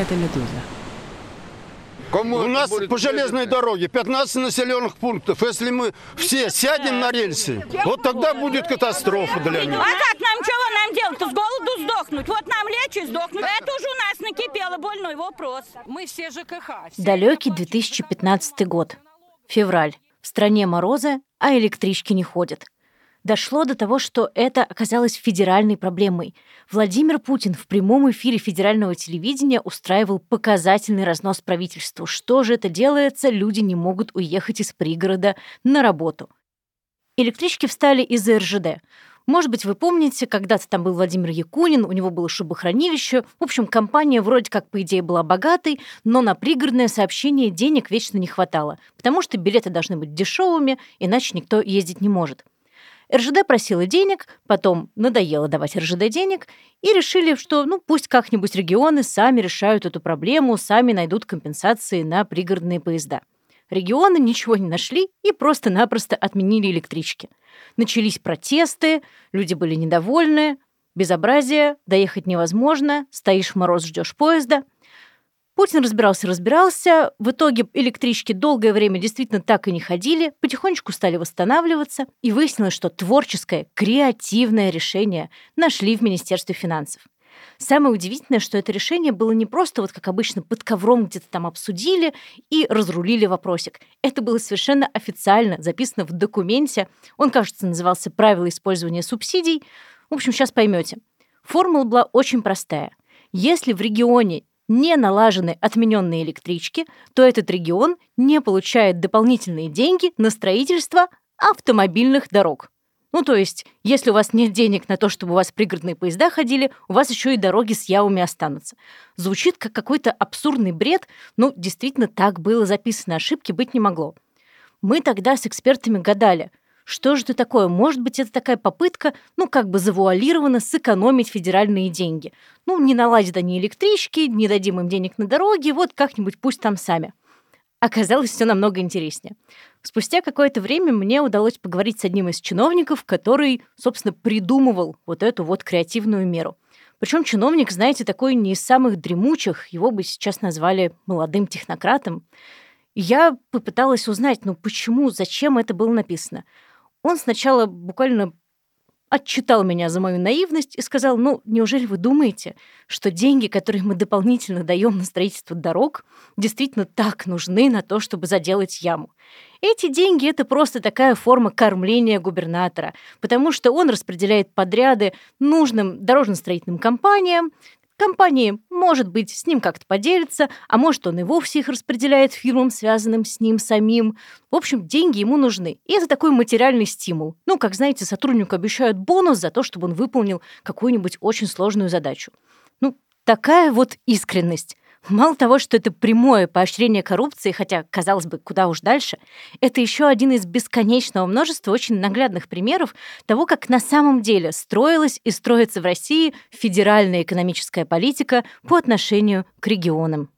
Это «Медуза». Кому У нас по железной дороге 15 населенных пунктов. Если мы все сядем на рельсы, вот тогда будет катастрофа для них. А как нам, чего нам делать-то? С голоду сдохнуть? Вот нам лечь и сдохнуть. Это уже у нас накипело больной вопрос. Мы все ЖКХ. Все Далекий 2015 год. Февраль. В стране морозы, а электрички не ходят дошло до того, что это оказалось федеральной проблемой. Владимир Путин в прямом эфире федерального телевидения устраивал показательный разнос правительству. Что же это делается? Люди не могут уехать из пригорода на работу. Электрички встали из-за РЖД. Может быть, вы помните, когда-то там был Владимир Якунин, у него было шубохранилище. В общем, компания вроде как, по идее, была богатой, но на пригородное сообщение денег вечно не хватало, потому что билеты должны быть дешевыми, иначе никто ездить не может. РЖД просила денег, потом надоело давать РЖД денег, и решили, что ну пусть как-нибудь регионы сами решают эту проблему, сами найдут компенсации на пригородные поезда. Регионы ничего не нашли и просто-напросто отменили электрички. Начались протесты, люди были недовольны, безобразие, доехать невозможно, стоишь в мороз, ждешь поезда – Путин разбирался, разбирался. В итоге электрички долгое время действительно так и не ходили, потихонечку стали восстанавливаться, и выяснилось, что творческое, креативное решение нашли в Министерстве финансов. Самое удивительное, что это решение было не просто вот как обычно под ковром где-то там обсудили и разрулили вопросик. Это было совершенно официально записано в документе. Он, кажется, назывался «Правила использования субсидий». В общем, сейчас поймете. Формула была очень простая. Если в регионе не налажены отмененные электрички, то этот регион не получает дополнительные деньги на строительство автомобильных дорог. Ну, то есть, если у вас нет денег на то, чтобы у вас пригородные поезда ходили, у вас еще и дороги с явами останутся. Звучит как какой-то абсурдный бред, но действительно так было записано, ошибки быть не могло. Мы тогда с экспертами гадали, что же это такое? Может быть, это такая попытка, ну, как бы завуалированно сэкономить федеральные деньги. Ну, не наладят они электрички, не дадим им денег на дороги, вот как-нибудь пусть там сами. Оказалось все намного интереснее. Спустя какое-то время мне удалось поговорить с одним из чиновников, который, собственно, придумывал вот эту вот креативную меру. Причем чиновник, знаете, такой не из самых дремучих, его бы сейчас назвали молодым технократом. Я попыталась узнать, ну почему, зачем это было написано. Он сначала буквально отчитал меня за мою наивность и сказал, ну, неужели вы думаете, что деньги, которые мы дополнительно даем на строительство дорог, действительно так нужны на то, чтобы заделать яму? Эти деньги — это просто такая форма кормления губернатора, потому что он распределяет подряды нужным дорожно-строительным компаниям, Компании, может быть, с ним как-то поделится, а может, он и вовсе их распределяет фирмам, связанным с ним самим. В общем, деньги ему нужны. И это такой материальный стимул. Ну, как знаете, сотруднику обещают бонус за то, чтобы он выполнил какую-нибудь очень сложную задачу. Ну, такая вот искренность. Мало того, что это прямое поощрение коррупции, хотя, казалось бы, куда уж дальше, это еще один из бесконечного множества очень наглядных примеров того, как на самом деле строилась и строится в России федеральная экономическая политика по отношению к регионам.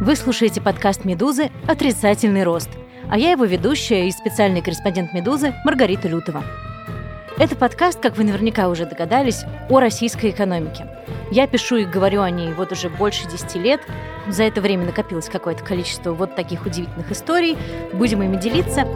Вы слушаете подкаст «Медузы. Отрицательный рост» а я его ведущая и специальный корреспондент «Медузы» Маргарита Лютова. Это подкаст, как вы наверняка уже догадались, о российской экономике. Я пишу и говорю о ней вот уже больше 10 лет. За это время накопилось какое-то количество вот таких удивительных историй. Будем ими делиться.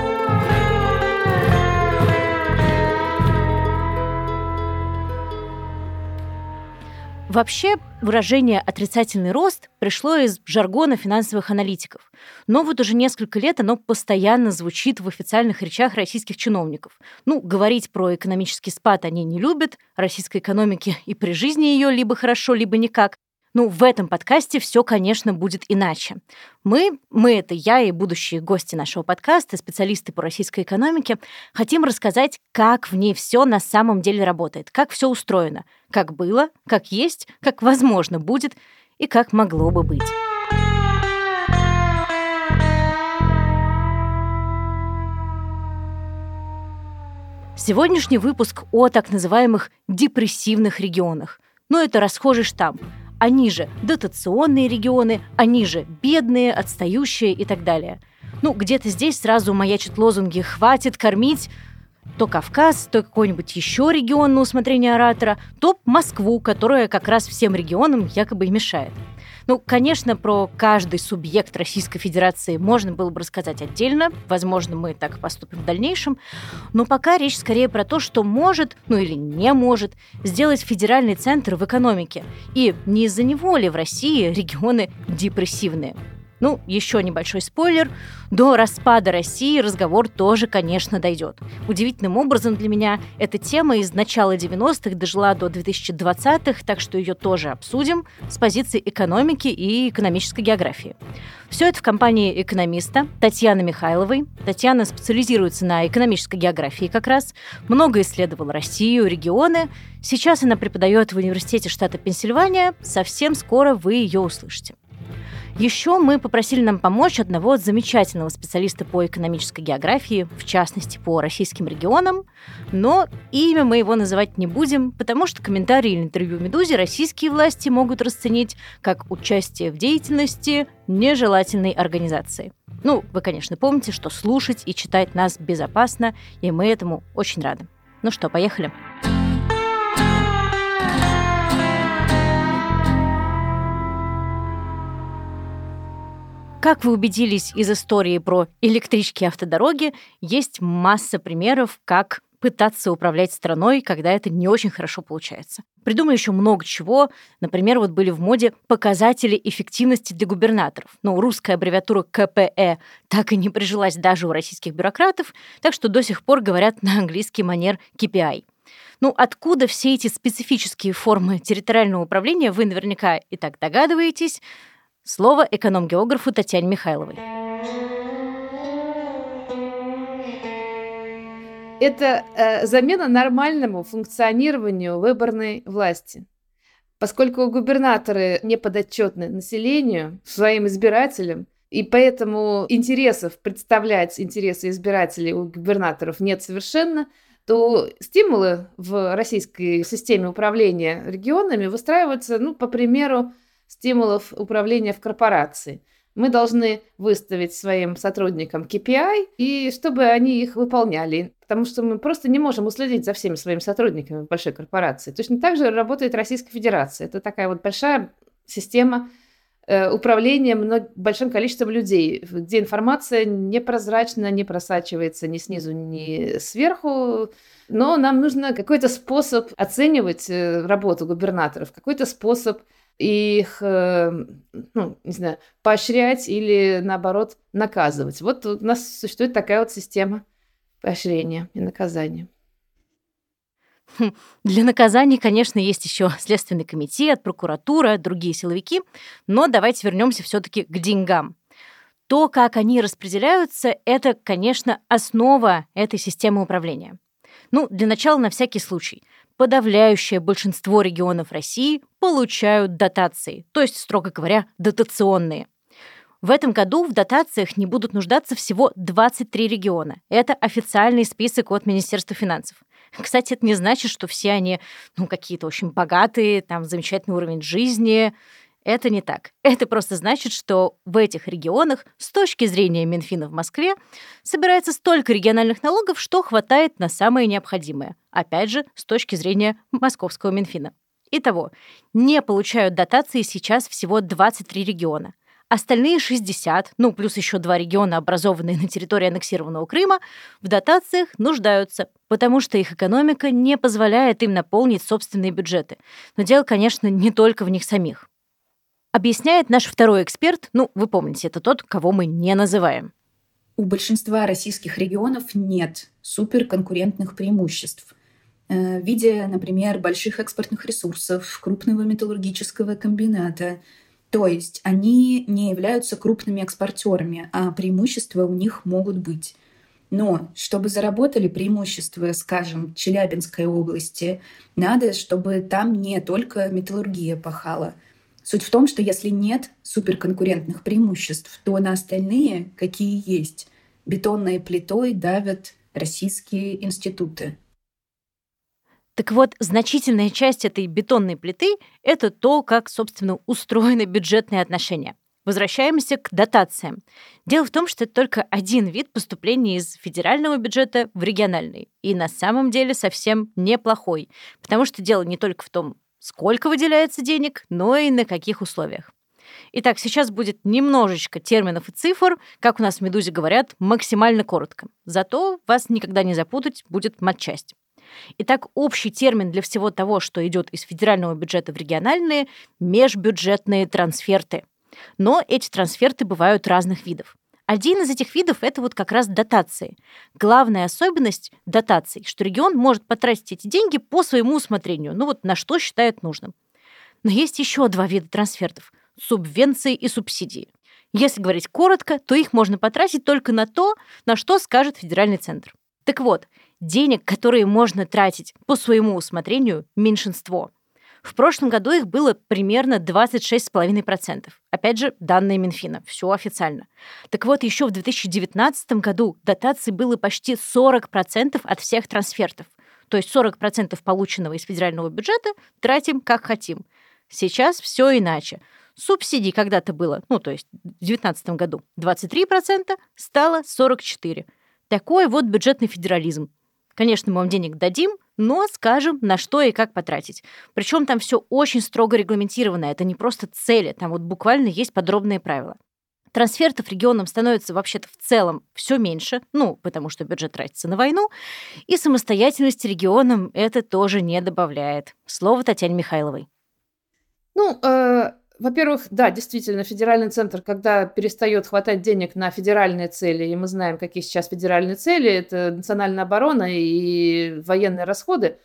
Вообще, выражение «отрицательный рост» пришло из жаргона финансовых аналитиков. Но вот уже несколько лет оно постоянно звучит в официальных речах российских чиновников. Ну, говорить про экономический спад они не любят, российской экономике и при жизни ее либо хорошо, либо никак. Ну, в этом подкасте все, конечно, будет иначе. Мы, мы это я и будущие гости нашего подкаста, специалисты по российской экономике, хотим рассказать, как в ней все на самом деле работает, как все устроено, как было, как есть, как возможно будет и как могло бы быть. Сегодняшний выпуск о так называемых депрессивных регионах. Но ну, это расхожий штамп они же дотационные регионы, они же бедные, отстающие и так далее. Ну, где-то здесь сразу маячат лозунги «хватит кормить то Кавказ, то какой-нибудь еще регион на усмотрение оратора, то Москву, которая как раз всем регионам якобы и мешает. Ну, конечно, про каждый субъект Российской Федерации можно было бы рассказать отдельно. Возможно, мы так поступим в дальнейшем. Но пока речь скорее про то, что может, ну или не может, сделать федеральный центр в экономике. И не из-за него ли в России регионы депрессивные. Ну, еще небольшой спойлер. До распада России разговор тоже, конечно, дойдет. Удивительным образом для меня эта тема из начала 90-х дожила до 2020-х, так что ее тоже обсудим с позиции экономики и экономической географии. Все это в компании экономиста Татьяны Михайловой. Татьяна специализируется на экономической географии как раз, много исследовала Россию, регионы. Сейчас она преподает в университете штата Пенсильвания. Совсем скоро вы ее услышите. Еще мы попросили нам помочь одного замечательного специалиста по экономической географии, в частности, по российским регионам, но имя мы его называть не будем, потому что комментарии или интервью «Медузе» российские власти могут расценить как участие в деятельности нежелательной организации. Ну, вы, конечно, помните, что слушать и читать нас безопасно, и мы этому очень рады. Ну что, поехали? Поехали. Как вы убедились из истории про электрички и автодороги, есть масса примеров, как пытаться управлять страной, когда это не очень хорошо получается. Придумали еще много чего. Например, вот были в моде показатели эффективности для губернаторов. Но русская аббревиатура КПЭ так и не прижилась даже у российских бюрократов, так что до сих пор говорят на английский манер KPI. Ну, откуда все эти специфические формы территориального управления, вы наверняка и так догадываетесь. Слово эконом-географу Татьяне Михайловой. Это э, замена нормальному функционированию выборной власти. Поскольку губернаторы не подотчетны населению, своим избирателям, и поэтому интересов представлять интересы избирателей у губернаторов нет совершенно, то стимулы в российской системе управления регионами выстраиваются, ну, по примеру стимулов управления в корпорации. Мы должны выставить своим сотрудникам KPI, и чтобы они их выполняли. Потому что мы просто не можем уследить за всеми своими сотрудниками в большой корпорации. Точно так же работает Российская Федерация. Это такая вот большая система э, управления мног... большим количеством людей, где информация непрозрачно не просачивается ни снизу, ни сверху. Но нам нужно какой-то способ оценивать э, работу губернаторов, какой-то способ их, э, ну, не знаю, поощрять или, наоборот, наказывать. Вот у нас существует такая вот система поощрения и наказания. Хм, для наказаний, конечно, есть еще Следственный комитет, прокуратура, другие силовики, но давайте вернемся все-таки к деньгам. То, как они распределяются, это, конечно, основа этой системы управления. Ну, для начала, на всякий случай – подавляющее большинство регионов России получают дотации, то есть, строго говоря, дотационные. В этом году в дотациях не будут нуждаться всего 23 региона. Это официальный список от Министерства финансов. Кстати, это не значит, что все они ну, какие-то очень богатые, там замечательный уровень жизни. Это не так. Это просто значит, что в этих регионах с точки зрения Минфина в Москве собирается столько региональных налогов, что хватает на самое необходимое. Опять же, с точки зрения московского Минфина. Итого, не получают дотации сейчас всего 23 региона. Остальные 60, ну плюс еще два региона, образованные на территории аннексированного Крыма, в дотациях нуждаются, потому что их экономика не позволяет им наполнить собственные бюджеты. Но дело, конечно, не только в них самих. Объясняет наш второй эксперт, ну, вы помните, это тот, кого мы не называем. У большинства российских регионов нет суперконкурентных преимуществ э, в виде, например, больших экспортных ресурсов, крупного металлургического комбината. То есть они не являются крупными экспортерами, а преимущества у них могут быть. Но чтобы заработали преимущества, скажем, Челябинской области, надо, чтобы там не только металлургия пахала – Суть в том, что если нет суперконкурентных преимуществ, то на остальные, какие есть, бетонной плитой давят российские институты. Так вот, значительная часть этой бетонной плиты – это то, как, собственно, устроены бюджетные отношения. Возвращаемся к дотациям. Дело в том, что это только один вид поступления из федерального бюджета в региональный. И на самом деле совсем неплохой, потому что дело не только в том, сколько выделяется денег, но и на каких условиях. Итак, сейчас будет немножечко терминов и цифр, как у нас в «Медузе» говорят, максимально коротко. Зато вас никогда не запутать будет матчасть. Итак, общий термин для всего того, что идет из федерального бюджета в региональные – межбюджетные трансферты. Но эти трансферты бывают разных видов. Один из этих видов – это вот как раз дотации. Главная особенность дотаций, что регион может потратить эти деньги по своему усмотрению, ну вот на что считает нужным. Но есть еще два вида трансфертов – субвенции и субсидии. Если говорить коротко, то их можно потратить только на то, на что скажет федеральный центр. Так вот, денег, которые можно тратить по своему усмотрению, меньшинство – в прошлом году их было примерно 26,5%. Опять же, данные Минфина. Все официально. Так вот, еще в 2019 году дотаций было почти 40% от всех трансфертов. То есть 40% полученного из федерального бюджета тратим как хотим. Сейчас все иначе. Субсидий когда-то было, ну, то есть в 2019 году 23%, стало 44%. Такой вот бюджетный федерализм. Конечно, мы вам денег дадим, но скажем, на что и как потратить. Причем там все очень строго регламентировано. Это не просто цели, там вот буквально есть подробные правила. Трансфертов регионам становится вообще-то в целом все меньше, ну, потому что бюджет тратится на войну, и самостоятельность регионам это тоже не добавляет. Слово Татьяне Михайловой. Ну, э, во-первых, да, действительно, федеральный центр, когда перестает хватать денег на федеральные цели, и мы знаем, какие сейчас федеральные цели, это национальная оборона и военные расходы,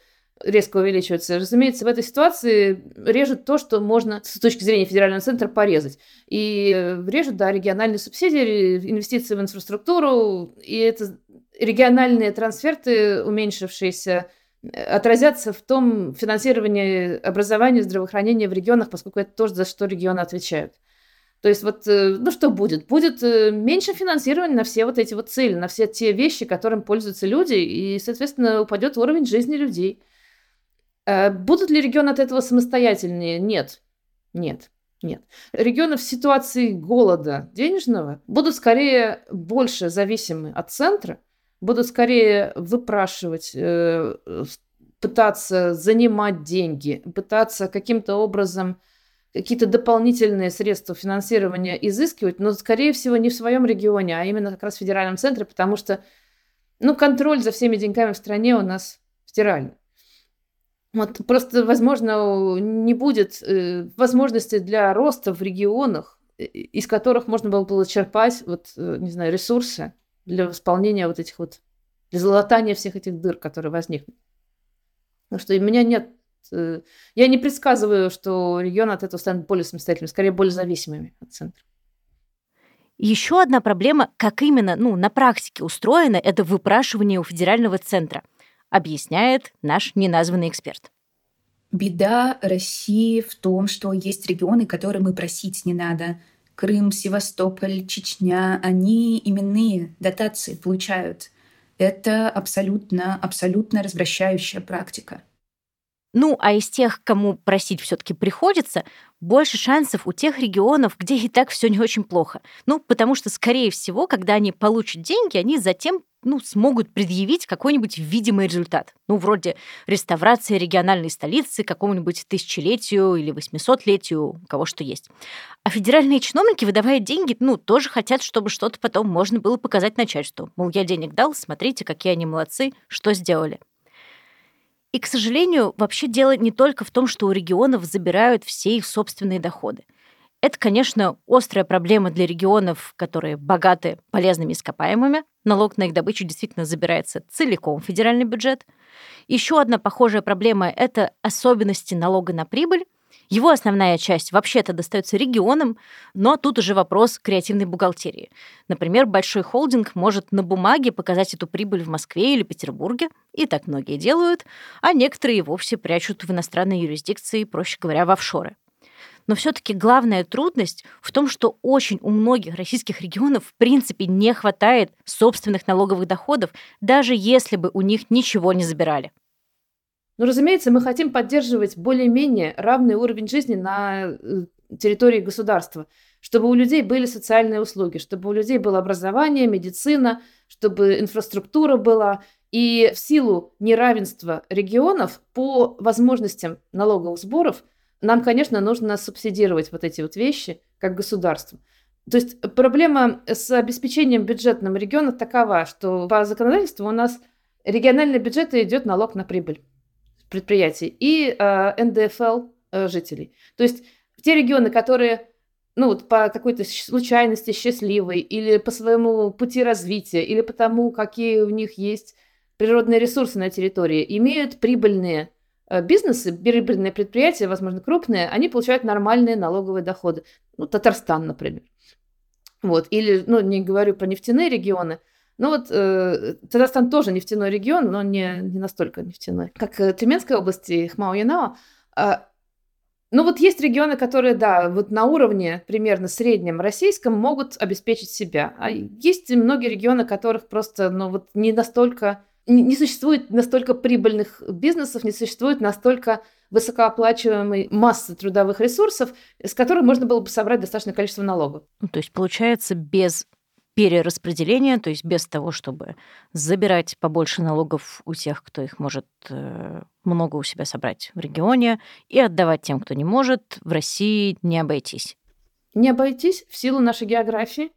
резко увеличиваются. Разумеется, в этой ситуации режут то, что можно с точки зрения федерального центра порезать. И э, режут, да, региональные субсидии, инвестиции в инфраструктуру, и это региональные трансферты, уменьшившиеся отразятся в том финансировании образования, здравоохранения в регионах, поскольку это тоже за что регионы отвечают. То есть вот, э, ну что будет? Будет э, меньше финансирования на все вот эти вот цели, на все те вещи, которым пользуются люди, и, соответственно, упадет уровень жизни людей. Э, будут ли регионы от этого самостоятельнее? Нет. Нет. Нет. Регионы в ситуации голода денежного будут скорее больше зависимы от центра, будут скорее выпрашивать, э, пытаться занимать деньги, пытаться каким-то образом какие-то дополнительные средства финансирования изыскивать, но, скорее всего, не в своем регионе, а именно как раз в федеральном центре, потому что ну, контроль за всеми деньгами в стране у нас федеральный. Вот просто, возможно, не будет э, возможности для роста в регионах, из которых можно было бы черпать, вот, э, не знаю, ресурсы для восполнения вот этих вот, для залатания всех этих дыр, которые возникнут. Потому что у меня нет... Э, я не предсказываю, что регионы от этого станут более самостоятельными, скорее более зависимыми от центра. Еще одна проблема, как именно ну, на практике устроено, это выпрашивание у федерального центра, объясняет наш неназванный эксперт. Беда России в том, что есть регионы, которые мы просить не надо. Крым, Севастополь, Чечня, они именные дотации получают. Это абсолютно, абсолютно развращающая практика. Ну, а из тех, кому просить все-таки приходится, больше шансов у тех регионов, где и так все не очень плохо. Ну, потому что, скорее всего, когда они получат деньги, они затем ну, смогут предъявить какой-нибудь видимый результат. Ну, вроде реставрации региональной столицы какому-нибудь тысячелетию или восьмисотлетию, кого что есть. А федеральные чиновники, выдавая деньги, ну, тоже хотят, чтобы что-то потом можно было показать начальству. Мол, я денег дал, смотрите, какие они молодцы, что сделали. И, к сожалению, вообще дело не только в том, что у регионов забирают все их собственные доходы – это, конечно, острая проблема для регионов, которые богаты полезными ископаемыми. Налог на их добычу действительно забирается целиком в федеральный бюджет. Еще одна похожая проблема – это особенности налога на прибыль. Его основная часть вообще-то достается регионам, но тут уже вопрос креативной бухгалтерии. Например, большой холдинг может на бумаге показать эту прибыль в Москве или Петербурге, и так многие делают, а некоторые вовсе прячут в иностранной юрисдикции, проще говоря, в офшоры. Но все-таки главная трудность в том, что очень у многих российских регионов в принципе не хватает собственных налоговых доходов, даже если бы у них ничего не забирали. Ну, разумеется, мы хотим поддерживать более-менее равный уровень жизни на э, территории государства. чтобы у людей были социальные услуги, чтобы у людей было образование, медицина, чтобы инфраструктура была. И в силу неравенства регионов по возможностям налоговых сборов нам, конечно, нужно субсидировать вот эти вот вещи как государство. То есть проблема с обеспечением бюджетным регионов такова, что по законодательству у нас региональный бюджет идет налог на прибыль предприятий и э, НДФЛ э, жителей. То есть те регионы, которые ну вот по какой-то случайности счастливой или по своему пути развития, или потому, какие у них есть природные ресурсы на территории, имеют прибыльные бизнесы, прибыльные предприятия, возможно, крупные, они получают нормальные налоговые доходы. Ну, Татарстан, например. Вот. Или, ну, не говорю про нефтяные регионы, ну вот э, Татарстан тоже нефтяной регион, но не, не настолько нефтяной, как э, Тюменская область и Хмао-Янао. Э, ну вот есть регионы, которые, да, вот на уровне примерно среднем российском могут обеспечить себя. А есть многие регионы, которых просто, ну вот не настолько, не существует настолько прибыльных бизнесов, не существует настолько высокооплачиваемой массы трудовых ресурсов, с которых можно было бы собрать достаточное количество налогов. Ну, то есть, получается, без перераспределения, то есть без того, чтобы забирать побольше налогов у тех, кто их может э, много у себя собрать в регионе, и отдавать тем, кто не может, в России не обойтись. Не обойтись в силу нашей географии,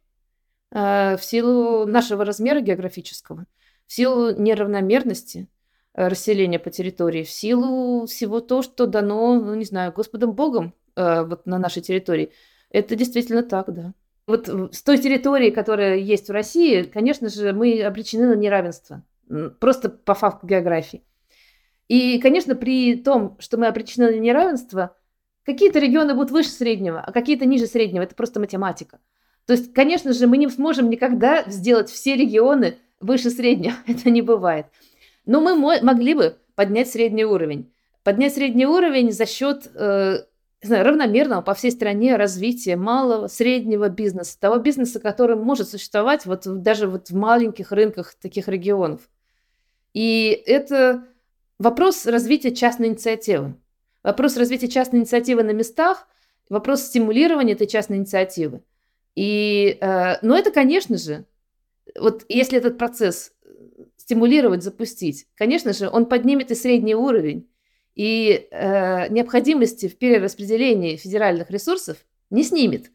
э, в силу нашего размера географического, в силу неравномерности э, расселения по территории, в силу всего того, что дано, ну, не знаю, Господом Богом вот на нашей территории. Это действительно так, да. Вот с той территории, которая есть в России, конечно же, мы обречены на неравенство. Просто по факту географии. И, конечно, при том, что мы обречены на неравенство, какие-то регионы будут выше среднего, а какие-то ниже среднего. Это просто математика. То есть, конечно же, мы не сможем никогда сделать все регионы выше среднего. Это не бывает. Но мы могли бы поднять средний уровень. Поднять средний уровень за счет э, знаю, равномерного по всей стране развития малого, среднего бизнеса, того бизнеса, который может существовать вот даже вот в маленьких рынках таких регионов. И это вопрос развития частной инициативы. Вопрос развития частной инициативы на местах, вопрос стимулирования этой частной инициативы. И, э, но это, конечно же, вот если этот процесс стимулировать, запустить, конечно же, он поднимет и средний уровень, и э, необходимости в перераспределении федеральных ресурсов не снимет.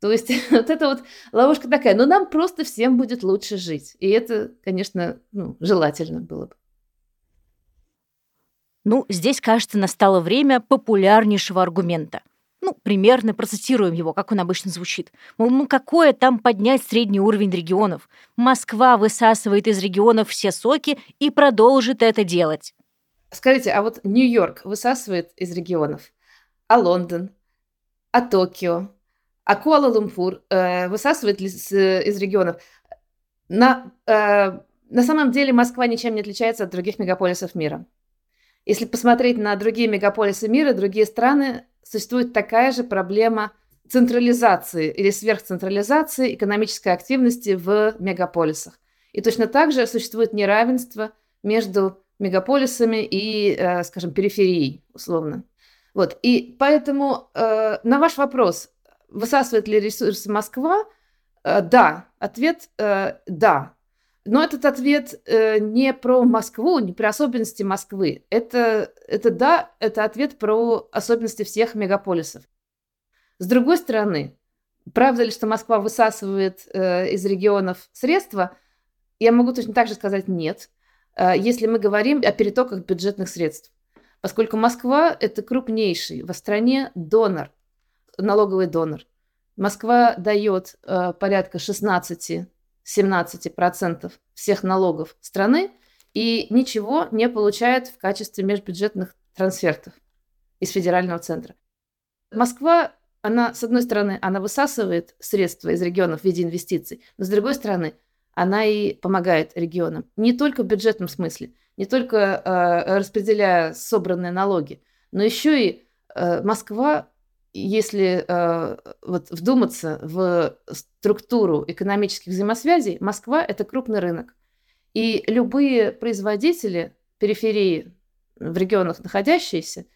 То есть вот это вот ловушка такая. Но нам просто всем будет лучше жить. И это, конечно, ну, желательно было бы. Ну, здесь, кажется, настало время популярнейшего аргумента. Ну, примерно процитируем его, как он обычно звучит. Мол, ну какое там поднять средний уровень регионов? Москва высасывает из регионов все соки и продолжит это делать. Скажите, а вот Нью-Йорк высасывает из регионов, а Лондон, а Токио, а Куала-Лумпур э, высасывает ли с, из регионов? На, э, на самом деле Москва ничем не отличается от других мегаполисов мира. Если посмотреть на другие мегаполисы мира, другие страны, существует такая же проблема централизации или сверхцентрализации экономической активности в мегаполисах. И точно так же существует неравенство между мегаполисами и, э, скажем, периферией, условно. Вот. И поэтому э, на ваш вопрос, высасывает ли ресурсы Москва, э, да, ответ да. Но этот ответ не про Москву, не про особенности Москвы. Это, это да, это ответ про особенности всех мегаполисов. С другой стороны, правда ли, что Москва высасывает из регионов средства? Я могу точно так же сказать нет. Э, если мы говорим о перетоках бюджетных средств. Поскольку Москва – это крупнейший в стране донор, налоговый донор. Москва дает э, порядка 16-17% всех налогов страны и ничего не получает в качестве межбюджетных трансфертов из федерального центра. Москва, она, с одной стороны, она высасывает средства из регионов в виде инвестиций, но с другой стороны – она и помогает регионам. Не только в бюджетном смысле, не только э, распределяя собранные налоги, но еще и э, Москва, если э, вот вдуматься в структуру экономических взаимосвязей, Москва – это крупный рынок. И любые производители периферии в регионах находящиеся,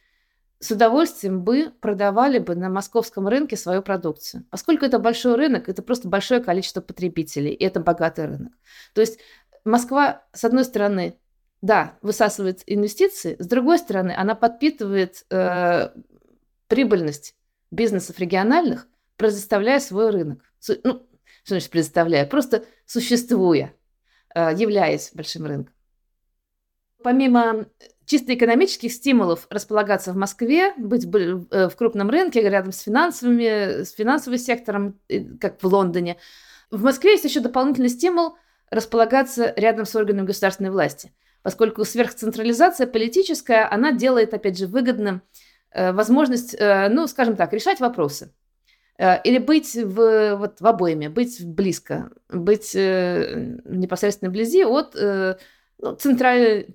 с удовольствием бы продавали бы на московском рынке свою продукцию. Поскольку это большой рынок, это просто большое количество потребителей, и это богатый рынок. То есть Москва, с одной стороны, да, высасывает инвестиции, с другой стороны, она подпитывает э, прибыльность бизнесов региональных, предоставляя свой рынок. Ну, что значит предоставляя? Просто существуя, э, являясь большим рынком. Помимо чисто экономических стимулов располагаться в Москве, быть э, в крупном рынке, рядом с финансовыми, с финансовым сектором, как в Лондоне, в Москве есть еще дополнительный стимул располагаться рядом с органами государственной власти, поскольку сверхцентрализация политическая, она делает, опять же, выгодным э, возможность, э, ну, скажем так, решать вопросы. Или быть в, вот, в обоими, быть близко, быть непосредственно вблизи от ну, централь...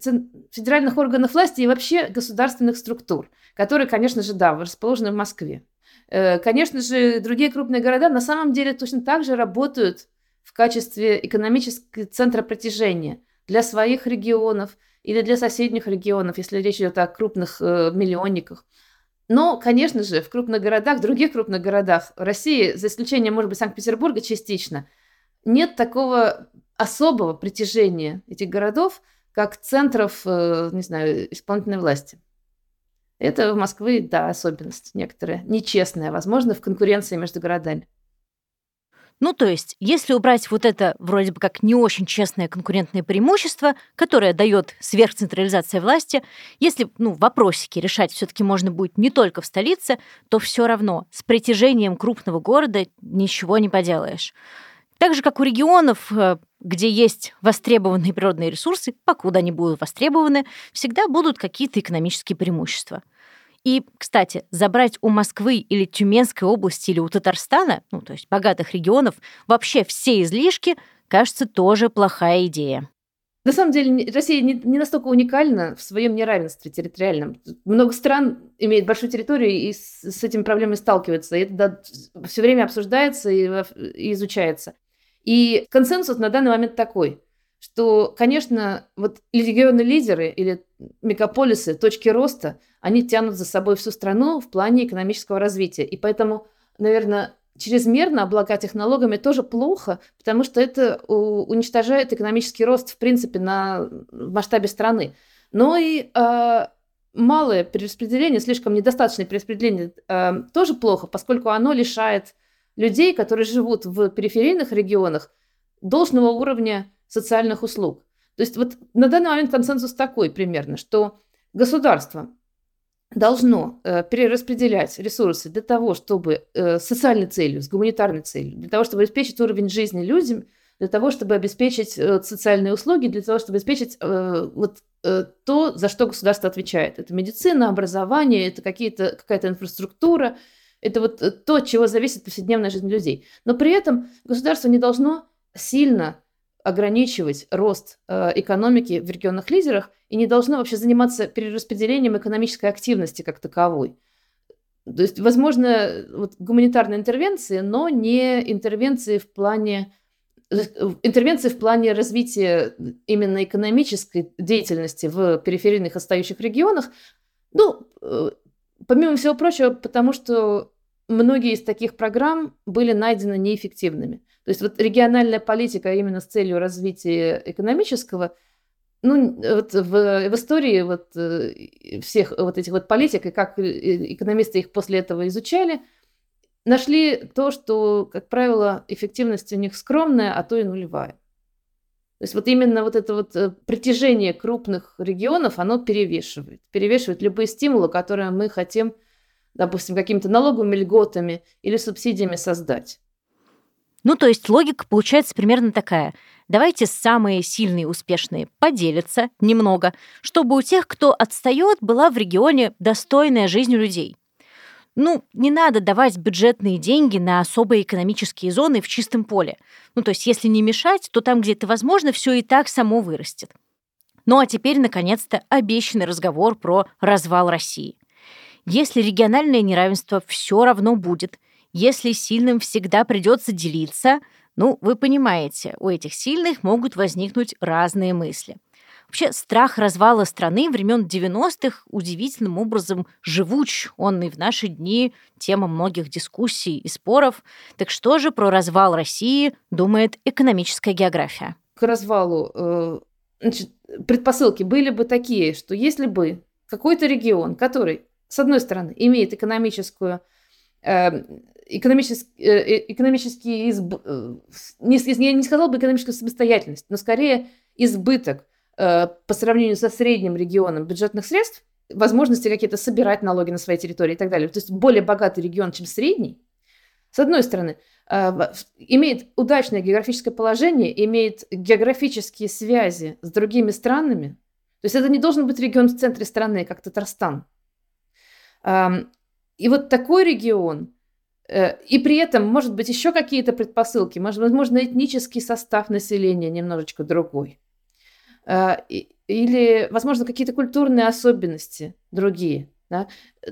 федеральных органов власти и вообще государственных структур, которые, конечно же, да, расположены в Москве. Э, конечно же, другие крупные города на самом деле точно так же работают в качестве экономического центра притяжения для своих регионов или для соседних регионов, если речь идет о крупных э, миллионниках. Но, конечно же, в крупных городах, других крупных городах России, за исключением, может быть, Санкт-Петербурга частично, нет такого особого притяжения этих городов как центров, э, не знаю, исполнительной власти. Это в Москве, да, особенность некоторая, нечестная, возможно, в конкуренции между городами. Ну, то есть, если убрать вот это вроде бы как не очень честное конкурентное преимущество, которое дает сверхцентрализация власти, если ну, вопросики решать все-таки можно будет не только в столице, то все равно с притяжением крупного города ничего не поделаешь. Так же, как у регионов, э, где есть востребованные природные ресурсы, покуда они будут востребованы, всегда будут какие-то экономические преимущества. И, кстати, забрать у Москвы или Тюменской области или у Татарстана, ну, то есть богатых регионов, вообще все излишки, кажется, тоже плохая идея. На самом деле Россия не, не настолько уникальна в своем неравенстве территориальном. Много стран имеет большую территорию и с, с этими проблемами сталкиваются. И это да, все время обсуждается и, и изучается. И консенсус на данный момент такой, что, конечно, вот регионы-лидеры или мегаполисы, точки роста, они тянут за собой всю страну в плане экономического развития. И поэтому, наверное, чрезмерно облагать их налогами тоже плохо, потому что это уничтожает экономический рост, в принципе, на масштабе страны. Но и э, малое перераспределение, слишком недостаточное перераспределение э, тоже плохо, поскольку оно лишает людей, которые живут в периферийных регионах, должного уровня социальных услуг. То есть вот на данный момент консенсус такой примерно, что государство должно э, перераспределять ресурсы для того, чтобы э, социальной целью, с гуманитарной целью, для того, чтобы обеспечить уровень жизни людям, для того, чтобы обеспечить э, социальные услуги, для того, чтобы обеспечить э, вот, э, то, за что государство отвечает. Это медицина, образование, это какие-то, какая-то инфраструктура – это вот э, то, от чего зависит повседневная жизнь людей. Но при этом государство не должно сильно ограничивать рост э, экономики в регионных лидерах и не должно вообще заниматься перераспределением экономической активности как таковой. То есть, возможно, вот гуманитарные интервенции, но не интервенции в плане э, интервенции в плане развития именно экономической деятельности в периферийных отстающих регионах, ну, э, помимо всего прочего, потому что многие из таких программ были найдены неэффективными. То есть вот региональная политика именно с целью развития экономического, ну, вот в, в истории вот э, всех вот этих вот политик, и как экономисты их после этого изучали, нашли то, что, как правило, эффективность у них скромная, а то и нулевая. То есть вот именно вот это вот э, притяжение крупных регионов, оно перевешивает. Перевешивает любые стимулы, которые мы хотим допустим, какими-то налоговыми льготами или субсидиями создать. Ну, то есть логика получается примерно такая. Давайте самые сильные успешные поделятся немного, чтобы у тех, кто отстает, была в регионе достойная жизнь людей. Ну, не надо давать бюджетные деньги на особые экономические зоны в чистом поле. Ну, то есть, если не мешать, то там, где это возможно, все и так само вырастет. Ну а теперь, наконец-то, обещанный разговор про развал России. Если региональное неравенство все равно будет, если сильным всегда придется делиться, ну, вы понимаете, у этих сильных могут возникнуть разные мысли. Вообще, страх развала страны времен 90-х удивительным образом живуч. Он и в наши дни тема многих дискуссий и споров. Так что же про развал России думает экономическая география? К развалу э, значит, предпосылки были бы такие, что если бы какой-то регион, который, с одной стороны, имеет экономическую э, экономический, э, экономический изб... не, я не сказал бы экономическую самостоятельность, но скорее избыток Э, по сравнению со средним регионом бюджетных средств, возможности какие-то собирать налоги на своей территории и так далее. То есть более богатый регион, чем средний, с одной стороны, э, имеет удачное географическое положение, имеет географические связи с другими странами. То есть это не должен быть регион в центре страны, как Татарстан. И вот такой регион, э, и при этом, может быть, еще какие-то предпосылки, возможно, этнический состав населения немножечко другой – Э, или, возможно, какие-то культурные особенности другие, да,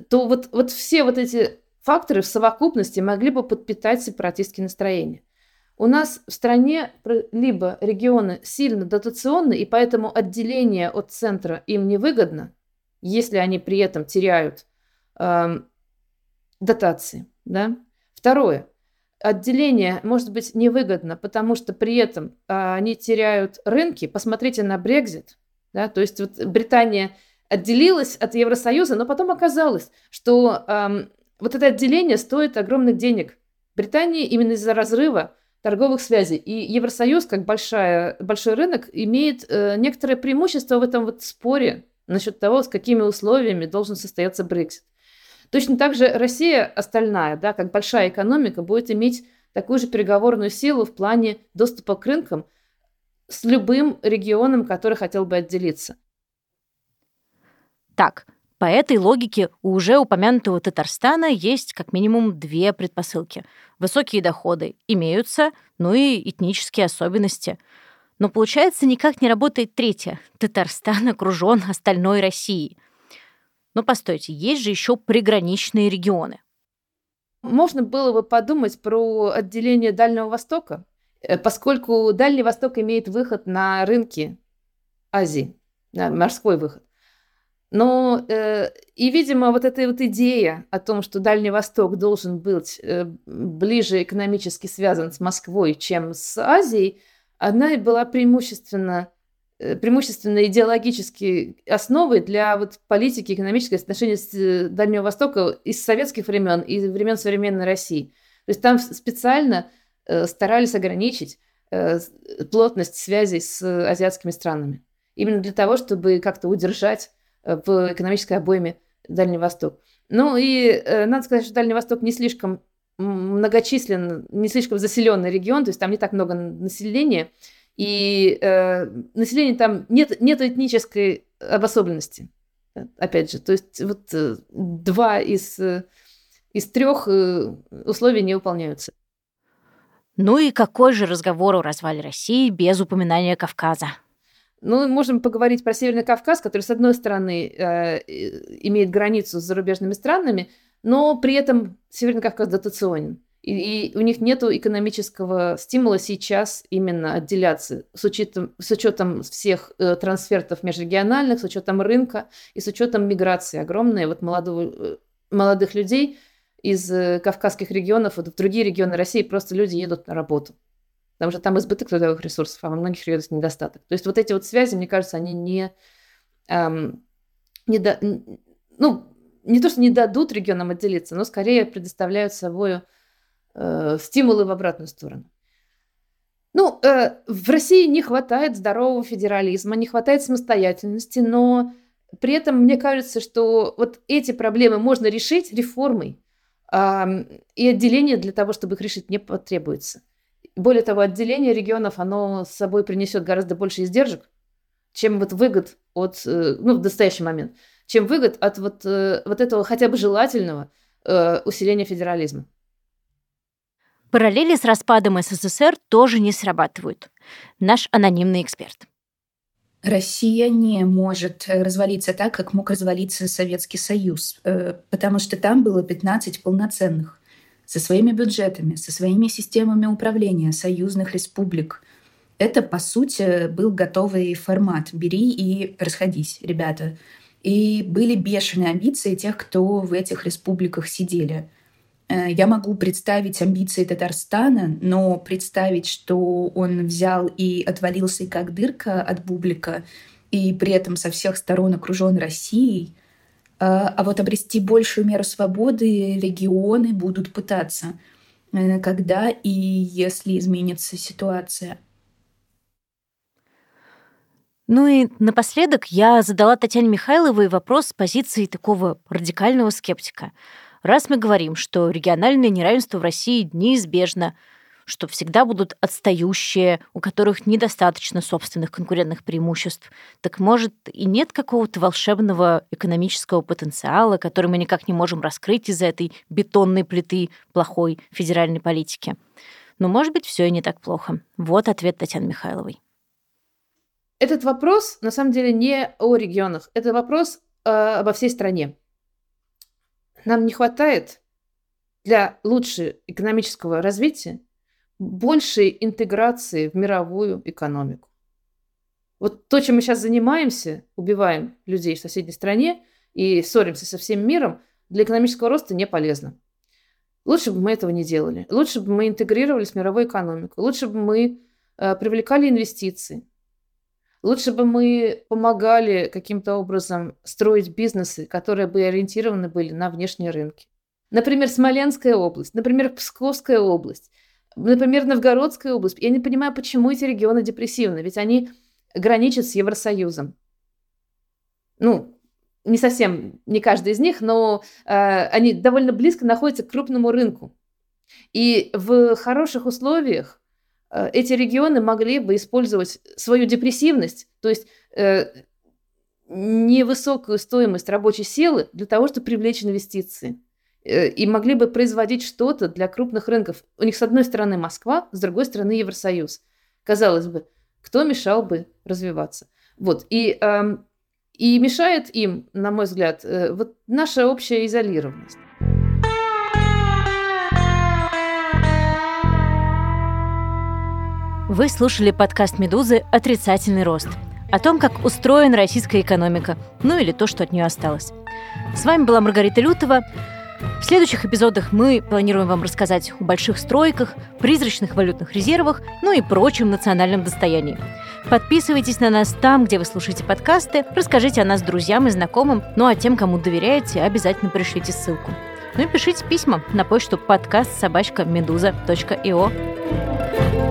то вот, вот все вот эти факторы в совокупности могли бы подпитать сепаратистские настроения. У нас в стране либо регионы сильно дотационны, и поэтому отделение от центра им невыгодно, если они при этом теряют э, дотации. Да? Второе отделение может быть невыгодно, потому что при этом а, они теряют рынки. Посмотрите на Брекзит. Да? То есть вот Британия отделилась от Евросоюза, но потом оказалось, что а, вот это отделение стоит огромных денег. Британии именно из-за разрыва торговых связей. И Евросоюз, как большая, большой рынок, имеет э, некоторое преимущество в этом вот споре насчет того, с какими условиями должен состояться Брексит. Точно так же Россия остальная, да, как большая экономика, будет иметь такую же переговорную силу в плане доступа к рынкам с любым регионом, который хотел бы отделиться. Так, по этой логике у уже упомянутого Татарстана есть как минимум две предпосылки. Высокие доходы имеются, ну и этнические особенности. Но получается, никак не работает третье. Татарстан окружен остальной Россией. Но постойте, есть же еще приграничные регионы. Можно было бы подумать про отделение Дальнего Востока, э, поскольку Дальний Восток имеет выход на рынки Азии, на морской выход. Но э, и, видимо, вот эта вот идея о том, что Дальний Восток должен быть э, ближе экономически связан с Москвой, чем с Азией, она и была преимущественно преимущественно идеологические основы для вот политики, экономической отношений с э, Дальнего Востока из советских времен и времен современной России. То есть там специально э, старались ограничить плотность связей с азиатскими странами. Именно для того, чтобы как-то удержать в экономической обойме Дальний Восток. Ну и надо сказать, что Дальний Восток не слишком многочислен, не слишком заселенный регион, то есть там не так много населения, и э, население там нет, нет этнической обособленности. Опять же, то есть вот э, два из, э, из трех э, условий не выполняются. Ну и какой же разговор о развале России без упоминания Кавказа? Ну, можем поговорить про Северный Кавказ, который, с одной стороны, э, имеет границу с зарубежными странами, но при этом Северный Кавказ дотационен. И, и у них нет экономического стимула сейчас именно отделяться с учетом, с учетом всех э, трансфертов межрегиональных, с учетом рынка и с учетом миграции огромной вот молодого, э, молодых людей из э, кавказских регионов вот в другие регионы России просто люди едут на работу. Потому что там избыток трудовых ресурсов, а во многих регионах недостаток. То есть вот эти вот связи, мне кажется, они не, эм, не до, ну, не то, что не дадут регионам отделиться, но скорее предоставляют собой э, стимулы в обратную сторону. Ну, э, в России не хватает здорового федерализма, не хватает самостоятельности, но при этом мне кажется, что вот эти проблемы можно решить реформой, э, и отделение для того, чтобы их решить, не потребуется. Более того, отделение регионов, оно с собой принесет гораздо больше издержек, чем вот выгод от, э, ну, в настоящий момент, чем выгод от вот, э, вот этого хотя бы желательного э, усиления федерализма. Параллели с распадом СССР тоже не срабатывают. Наш анонимный эксперт. Россия не может развалиться так, как мог развалиться Советский Союз, э, потому что там было 15 полноценных со своими бюджетами, со своими системами управления союзных республик. Это, по сути, был готовый формат. Бери и расходись, ребята. И были бешеные амбиции тех, кто в этих республиках сидели. Э, я могу представить амбиции Татарстана, но представить, что он взял и отвалился как дырка от бублика, и при этом со всех сторон окружен Россией, э, а вот обрести большую меру свободы регионы будут пытаться, э, когда и если изменится ситуация. Ну и напоследок я задала Татьяне Михайловой вопрос с позиции такого радикального скептика. Раз мы говорим, что региональное неравенство в России неизбежно, что всегда будут отстающие, у которых недостаточно собственных конкурентных преимуществ, так может и нет какого-то волшебного экономического потенциала, который мы никак не можем раскрыть из-за этой бетонной плиты плохой федеральной политики. Но, может быть, все и не так плохо. Вот ответ Татьяны Михайловой. Этот вопрос на самом деле не о регионах, это вопрос э, обо всей стране. Нам не хватает для лучшего экономического развития большей интеграции в мировую экономику. Вот то, чем мы сейчас занимаемся, убиваем людей в соседней стране и ссоримся со всем миром, для экономического роста не полезно. Лучше бы мы этого не делали. Лучше бы мы интегрировались в мировую экономику. Лучше бы мы э, привлекали инвестиции. Лучше бы мы помогали каким-то образом строить бизнесы, которые бы ориентированы были на внешние рынки. Например, Смоленская область, например, Псковская область, например, Новгородская область. Я не понимаю, почему эти регионы депрессивны, ведь они граничат с Евросоюзом. Ну, не совсем, не каждый из них, но э, они довольно близко находятся к крупному рынку. И в хороших условиях эти регионы могли бы использовать свою депрессивность, то есть э, невысокую стоимость рабочей силы для того, чтобы привлечь инвестиции. Э, и могли бы производить что-то для крупных рынков. У них с одной стороны Москва, с другой стороны Евросоюз. Казалось бы, кто мешал бы развиваться? Вот. И, э, и мешает им, на мой взгляд, э, вот наша общая изолированность. Вы слушали подкаст «Медузы. Отрицательный рост» о том, как устроена российская экономика, ну или то, что от нее осталось. С вами была Маргарита Лютова. В следующих эпизодах мы планируем вам рассказать о больших стройках, призрачных валютных резервах, ну и прочем национальном достоянии. Подписывайтесь на нас там, где вы слушаете подкасты, расскажите о нас друзьям и знакомым, ну а тем, кому доверяете, обязательно пришлите ссылку. Ну и пишите письма на почту подкаст собачка медуза.io.